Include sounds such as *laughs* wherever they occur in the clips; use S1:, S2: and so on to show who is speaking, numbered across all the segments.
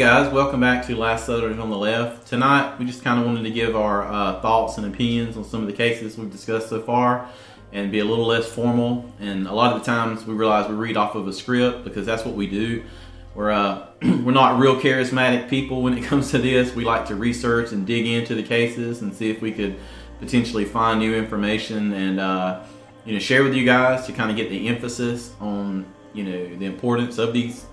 S1: guys, welcome back to Last Southerners on the Left. Tonight, we just kind of wanted to give our uh, thoughts and opinions on some of the cases we've discussed so far and be a little less formal. And a lot of the times, we realize we read off of a script because that's what we do. We're uh, *clears throat* we're not real charismatic people when it *laughs* comes to this. We like to research and dig into the cases and see if we could potentially find new information and uh, you know share with you guys to kind of get the emphasis on you know the importance of these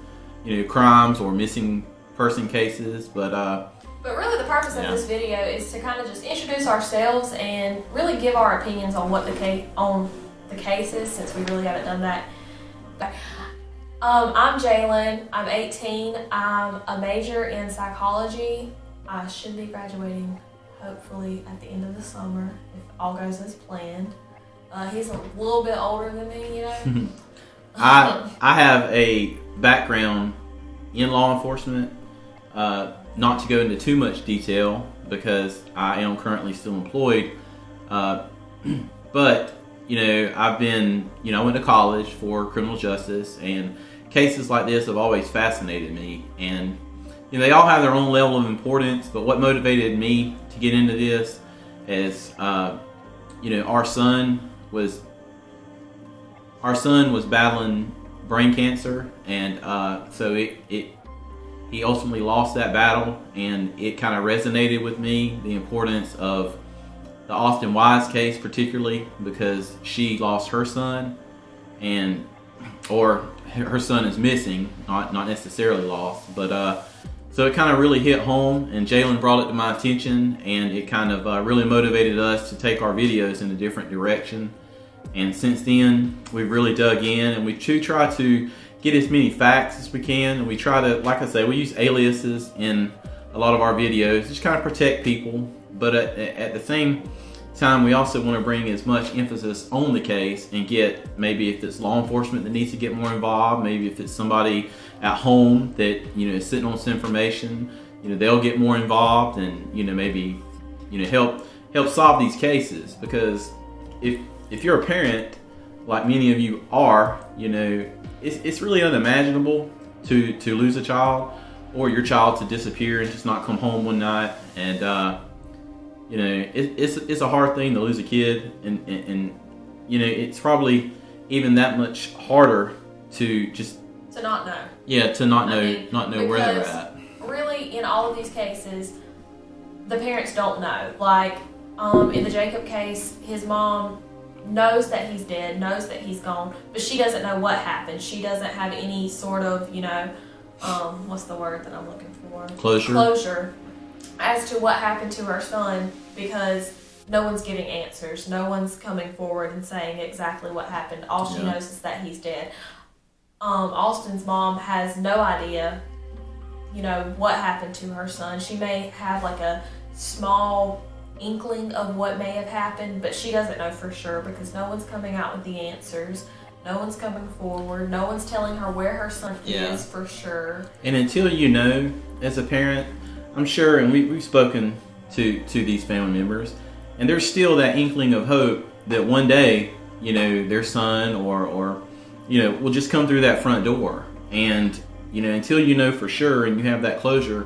S1: you know crimes or missing person cases, but uh,
S2: But really, the purpose
S1: Yeah.
S2: of this video is to kind of just introduce ourselves and really give our opinions on what the case on the cases, since we really haven't done that. Um, I'm Jalen. I'm 18. I'm a major in psychology. I should be graduating hopefully at the end of the summer if all goes as planned. Uh, he's a little bit older than me, you know. *laughs*
S1: I I have a background in law enforcement. Uh, not to go into too much detail because I am currently still employed, uh, *clears throat* but you know I've been you know I went to college for criminal justice and cases like this have always fascinated me and you know they all have their own level of importance. But what motivated me to get into this is uh, you know our son was our son was battling brain cancer, and uh, so it, it he ultimately lost that battle, and it kind of resonated with me the importance of the Austin Wise case, particularly because she lost her son, and or her son is missing, not not necessarily lost, but uh, so it kind of really hit home, and Jalen brought it to my attention, and it kind of uh, really motivated us to take our videos in a different direction. And since then, we've really dug in, and we do try to get as many facts as we can. And we try to, like I say, we use aliases in a lot of our videos, just kind of protect people. But at, at the same time, we also want to bring as much emphasis on the case and get maybe if it's law enforcement that needs to get more involved, maybe if it's somebody at home that you know is sitting on some information, you know they'll get more involved and you know maybe you know help help solve these cases because if if you're a parent like many of you are, you know it's, it's really unimaginable to to lose a child or your child to disappear and just not come home one night. And uh, you know it, it's it's a hard thing to lose a kid and, and and you know it's probably even that much harder to just
S2: to not know.
S1: yeah to not
S2: I
S1: know
S2: mean,
S1: not know where they're at.
S2: really in all of these cases the parents don't know. Like um, in the jacob case his mom knows that he's dead knows that he's gone but she doesn't know what happened. She doesn't have any sort of you know um, what's the word that i'm looking for?
S1: Closure.
S2: Closure as to what happened to her son because no one's giving answers. No one's coming forward and saying exactly what happened. All she
S1: Yeah.
S2: knows is that he's dead. Um, austin's mom has no idea you know what happened to her son. She may have like a small inkling of what may have happened but she doesn't know for sure because no one's coming out with the answers no one's coming forward no one's telling her where her son
S1: Yeah.
S2: is for sure
S1: And until you know, as a parent, I'm sure, and we, we've spoken to to these family members, and there's still that inkling of hope that one day, you know, their son or or you know will just come through that front door. And you know, until you know for sure and you have that closure,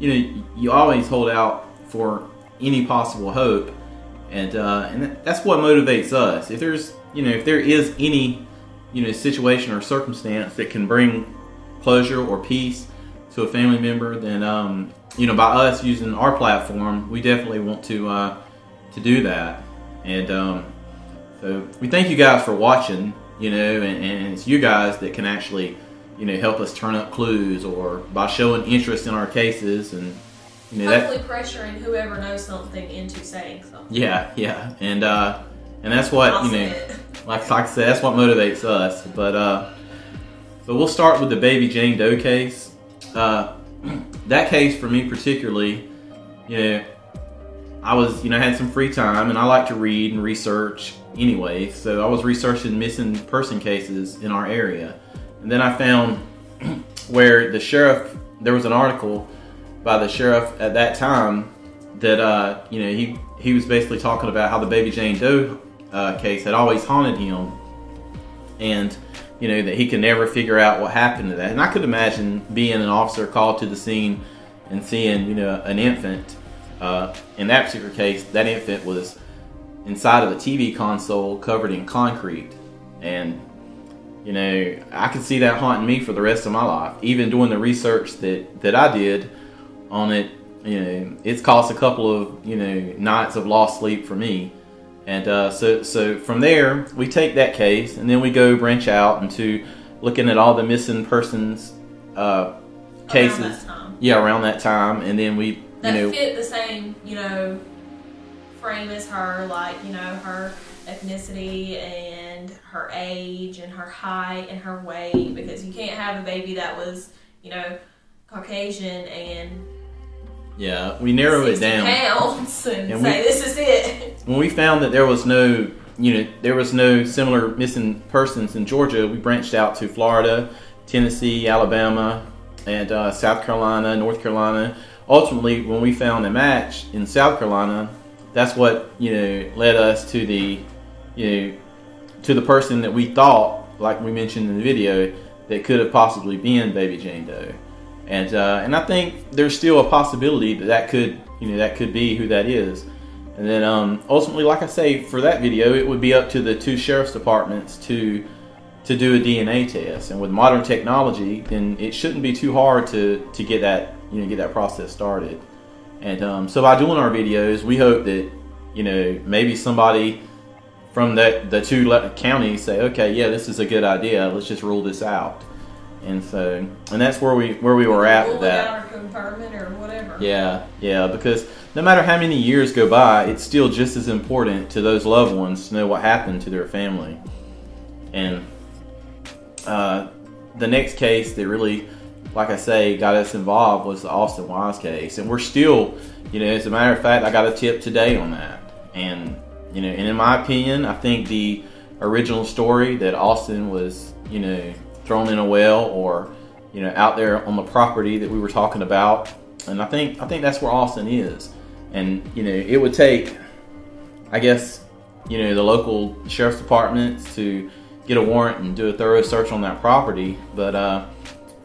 S1: you know, you always hold out for any possible hope, and uh, and that's what motivates us. If there's you know if there is any you know situation or circumstance that can bring closure or peace to a family member, then um, you know by us using our platform, we definitely want to uh, to do that. And um, so we thank you guys for watching. You know, and, and it's you guys that can actually you know help us turn up clues or by showing interest in our cases and you know that
S2: hopefully pressuring whoever knows something into saying something.
S1: yeah yeah and uh and that's what
S2: I'll
S1: you know *laughs* like, like I said, that's what motivates us. But uh, but we'll start with the baby Jane Doe case. Uh, *clears throat* that case for me particularly, you know, I was you know had some free time and I like to read and research anyway. So I was researching missing person cases in our area, and then I found *clears throat* where the sheriff there was an article by the sheriff at that time that uh, you know he he was basically talking about how the baby Jane Doe uh, case had always haunted him, and you know, that he could never figure out what happened to that. And I could imagine being an officer called to the scene and seeing, you know, an infant. Uh, in that particular case, that infant was inside of a TV console covered in concrete. And, you know, I could see that haunting me for the rest of my life. Even doing the research that, that I did on it, you know, it's cost a couple of, you know, nights of lost sleep for me. And uh, so, so from there, we take that case and then we go branch out into looking at all the missing persons uh, cases.
S2: Around that time.
S1: Yeah, around that time, and then we, you
S2: That
S1: know,
S2: fit the same, you know, frame as her, like, you know, her ethnicity and her age and her height and her weight, because you can't have a baby that was, you know, Caucasian and
S1: yeah, we narrow it
S2: 60
S1: down.
S2: pounds and,
S1: And
S2: say
S1: we-
S2: this is it.
S1: when we found that there was no you know there was no similar missing persons in Georgia, we branched out to Florida, Tennessee, Alabama, and uh, South Carolina, North Carolina. Ultimately, when we found a match in South Carolina, that's what you know led us to the you know to the person that we thought, like we mentioned in the video, that could have possibly been Baby Jane Doe. And uh, and I think there's still a possibility that that could you know that could be who that is. And then um, ultimately, like I say, for that video, it would be up to the two sheriff's departments to to do a DNA test. And with modern technology, then it shouldn't be too hard to to get that you know get that process started. And um, so by doing our videos, we hope that you know maybe somebody from that the two le- counties say, okay, yeah, this is a good idea. Let's just rule this out. And so, and that's where we where we were at with that.
S2: out or confirm it or whatever.
S1: Yeah, yeah, because no matter how many years go by, it's still just as important to those loved ones to know what happened to their family. And uh, the next case that really, like I say, got us involved was the Austin Wise case, and we're still, you know, as a matter of fact, I got a tip today on that, and you know, and in my opinion, I think the original story that Austin was, you know, thrown in a well or you know out there on the property that we were talking about. And i think i think that's where austin is. And you know it would take i guess you know the local sheriff's departments to get a warrant and do a thorough search on that property. But uh,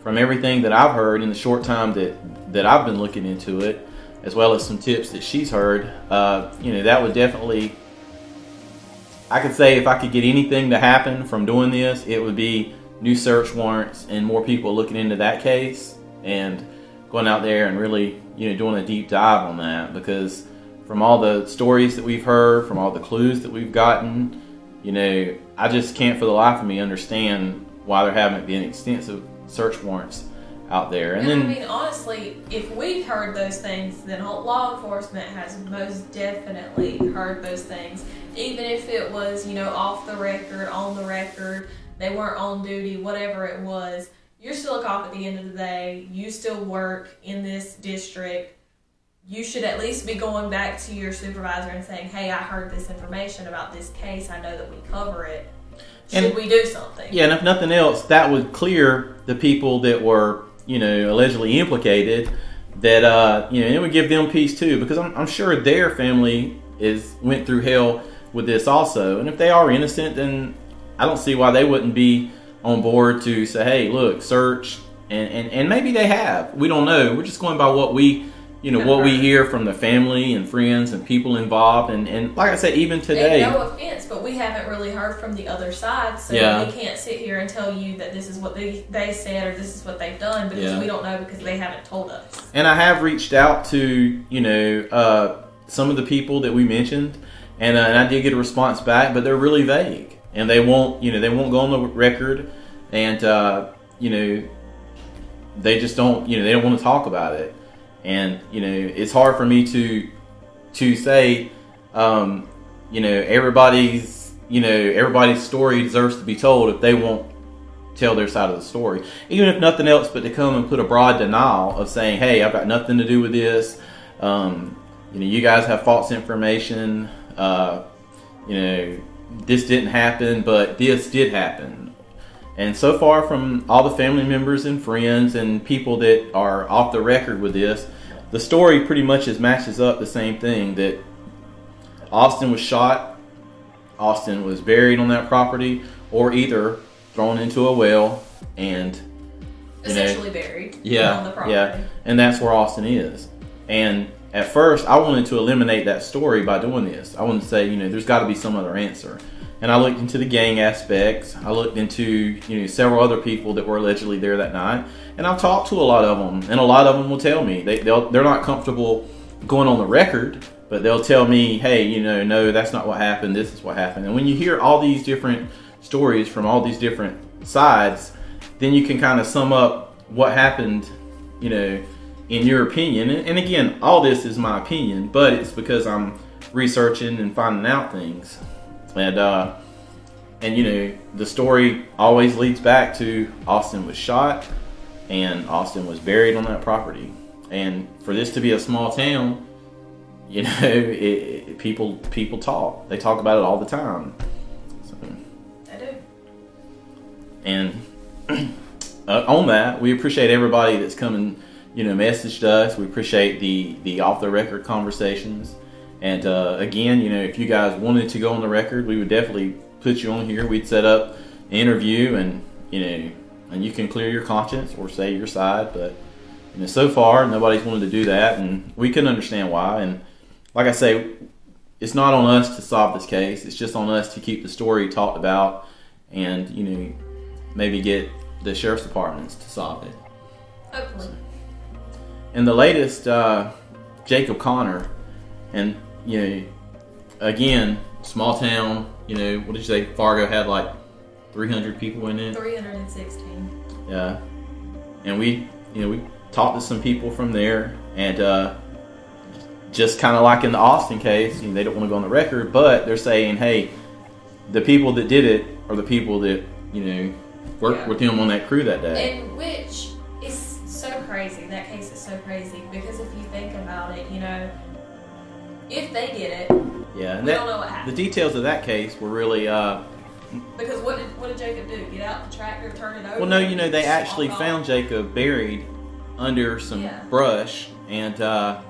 S1: from everything that i've heard in the short time that that i've been looking into it as well as some tips that she's heard uh, you know that would definitely i could say if i could get anything to happen from doing this it would be new search warrants and more people looking into that case and going out there and really you know doing a deep dive on that because from all the stories that we've heard from all the clues that we've gotten you know i just can't for the life of me understand why there haven't been extensive search warrants out there and
S2: And
S1: then
S2: I mean, honestly, if we've heard those things, then law enforcement has most definitely heard those things. Even if it was, you know, off the record, on the record, they weren't on duty, whatever it was, you're still a cop at the end of the day. You still work in this district. You should at least be going back to your supervisor and saying, hey, I heard this information about this case. I know that we cover it. Should
S1: And-
S2: we do something?
S1: Yeah, and if nothing else, that would clear the people that were, you know, allegedly implicated. That uh, you know, it would give them peace too, because I'm, I'm sure their family is went through hell with this also. And if they are innocent, then I don't see why they wouldn't be on board to say, hey, look, search, and and, and maybe they have. We don't know. We're just going by what we. You know what we hear from the family and friends and people involved, and, and like I said, even today,
S2: And no offense, but we haven't really heard from the other side, so
S1: Yeah.
S2: we can't sit here and tell you that this is what they, they said or this is what they've done because
S1: Yeah.
S2: we don't know because they haven't told us.
S1: And I have reached out to you know uh, some of the people that we mentioned, and, uh, and I did get a response back, but they're really vague, and they won't you know they won't go on the record, and uh, you know they just don't you know they don't want to talk about it, and you know it's hard for me to to say um, you know everybody's you know everybody's story deserves to be told if they won't tell their side of the story, even if nothing else, but to come and put a broad denial of saying, "Hey, I've got nothing to do with this." Um, you know, you guys have false information. Uh, you know, this didn't happen, but this did happen. And so far, from all the family members and friends and people that are off the record with this, the story pretty much is matches up the same thing that Austin was shot, Austin was buried on that property, or either thrown into a well, and you know,
S2: Essentially buried.
S1: Yeah,
S2: On the property.
S1: yeah, and that's where Austin is. And at first, I wanted to eliminate that story by doing this. I wanted to say, you know, there's got to be some other answer. And I looked into the gang aspects. I looked into, you know, several other people that were allegedly there that night, and I've talked to a lot of them, and a lot of them will tell me they they'll, they're not comfortable going on the record, but they'll tell me, hey, you know, no, that's not what happened. This is what happened. And when you hear all these different stories from all these different sides, then you can kind of sum up what happened, you know, in your opinion. And, and again, all this is my opinion, but it's because I'm researching and finding out things. And uh, and you know, the story always leads back to Austin was shot and Austin was buried on that property. And for this to be a small town, *laughs* you know, it, it, people people talk. They talk about it all the time. So,
S2: I do.
S1: and *clears throat* uh, on that, we appreciate everybody that's coming, you know, messaged us. We appreciate the the off the record conversations. And uh, again, you know, if you guys wanted to go on the record, we would definitely put you on here. We'd set up an interview, and you know, and you can clear your conscience or say your side. But you know, so far, nobody's wanted to do that, and we can understand why. And like I say, it's not on us to solve this case. It's just on us to keep the story talked about, and you know, maybe get the sheriff's departments to solve it.
S2: Hopefully.
S1: And the latest, uh, Jacob Connor, and you know, again, small town. You know, what did you say? Fargo had like 300 people in it.
S2: 316.
S1: Yeah, and we, you know, we talked to some people from there, and uh, just kind of like in the Austin case, you know, they don't want to go on the record, but they're saying, hey, the people that did it are the people that you know worked
S2: Yeah.
S1: with him on that crew that day.
S2: And which if they did it,
S1: yeah, and
S2: we
S1: that
S2: don't know what happened.
S1: the details of that case were really. Uh,
S2: Because what did what did Jacob do? Get out the tractor, turn it over?
S1: Well, no, you know, they actually found
S2: off?
S1: Jacob buried under some
S2: Yeah.
S1: brush, and uh,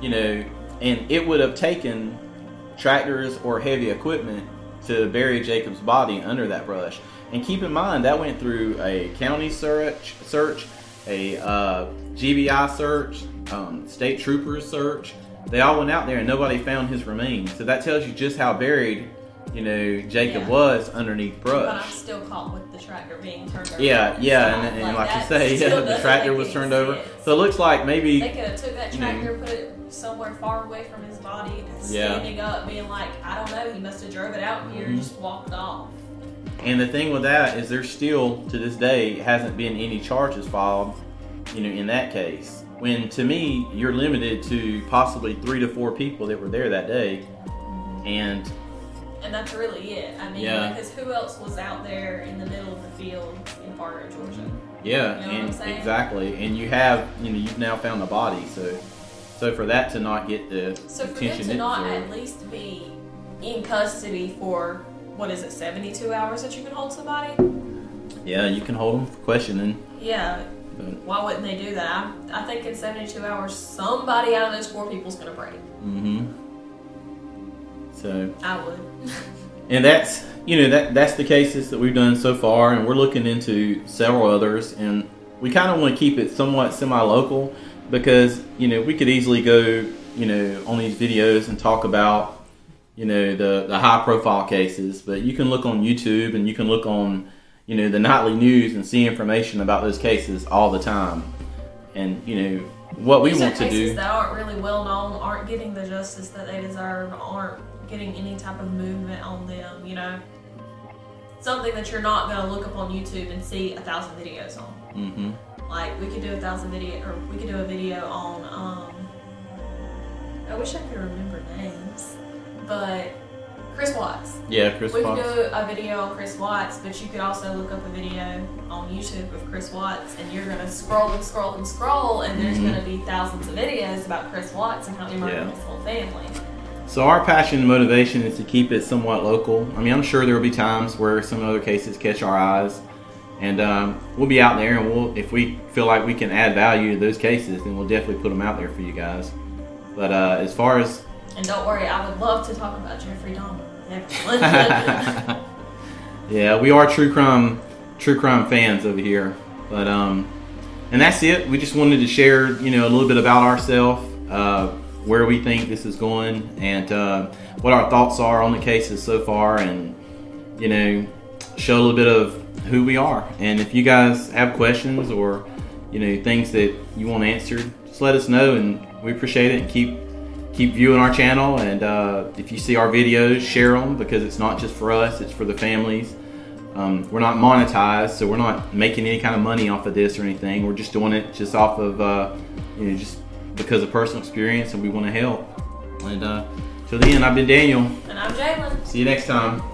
S1: you know, and it would have taken tractors or heavy equipment to bury Jacob's body under that brush. And keep in mind that went through a county search, search, a uh, GBI search, um, state troopers search. They all went out there, and nobody found his remains. So that tells you just how buried, you know, Jacob
S2: Yeah.
S1: was underneath brush.
S2: But I'm still caught with the tractor being turned over.
S1: Yeah, yeah, and, and like,
S2: that
S1: you say, *laughs* yeah, the tractor was turned over. So it looks like maybe,
S2: They could have took that
S1: you know.
S2: tractor, put it somewhere far away from his body,
S1: Yeah.
S2: standing up, being like, I don't know, he must have drove it out here
S1: Mhm.
S2: and just walked off.
S1: and the thing with that is there's still to this day hasn't been any charges filed, you know, in that case. When to me, you're limited to possibly three to four people that were there that day, and
S2: And that's really it. I mean,
S1: Yeah.
S2: because who else was out there in the middle of the field in Fargo, Georgia?
S1: yeah,
S2: You know
S1: and exactly, and you have, you know, you've now found a body, so, so for that to not get the
S2: So for them to not at least be in custody for what is it, 72 hours that you can hold somebody?
S1: yeah, you can hold them for questioning,
S2: Yeah.
S1: But
S2: Why wouldn't they do that? I, I think in 72 hours, somebody out of those four people is gonna break.
S1: mm-hmm. So
S2: I would. *laughs*
S1: And that's you know that that's the cases that we've done so far, and we're looking into several others, and we kind of want to keep it somewhat semi-local because you know we could easily go you know on these videos and talk about you know the the high-profile cases, but you can look on YouTube and you can look on you know the nightly news and see information about those cases all the time, and you know what we
S2: These
S1: want to
S2: cases
S1: do.
S2: that aren't really well known, aren't getting the justice that they deserve, aren't getting any type of movement on them. You know, something that you're not gonna look up on YouTube and see a thousand videos on.
S1: hmm
S2: Like we could do a thousand video, or we could do a video on. Um, I wish I could remember names, but Chris Watts.
S1: Yeah, Chris
S2: We could do a video on Chris Watts, but you could also look up a video on YouTube of Chris Watts, and you're gonna scroll and scroll and scroll, and there's
S1: Mhm.
S2: gonna be thousands of videos about Chris Watts and how he murdered
S1: Yeah.
S2: his whole family.
S1: So our passion and motivation is to keep it somewhat local. I mean, I'm sure there will be times where some other cases catch our eyes, and um, we'll be out there, and we'll if we feel like we can add value to those cases, then we'll definitely put them out there for you guys. But uh, as far as
S2: And don't worry, I would love to talk about Jeffrey Dahmer. *laughs*
S1: Yeah, we are true crime true crime fans over here. But um, and that's it. We just wanted to share, you know, a little bit about ourselves, uh, where we think this is going, and uh, what our thoughts are on the cases so far, and you know, show a little bit of who we are. And if you guys have questions or you know things that you want answered, just let us know, and we appreciate it. And keep keep viewing our channel, and uh, if you see our videos, share them because it's not just for us; it's for the families. Um, we're not monetized, so we're not making any kind of money off of this or anything. We're just doing it just off of uh, you know just because of personal experience, and we want to help. And uh, till then, I've been Daniel.
S2: And I'm Jalen.
S1: See you next time.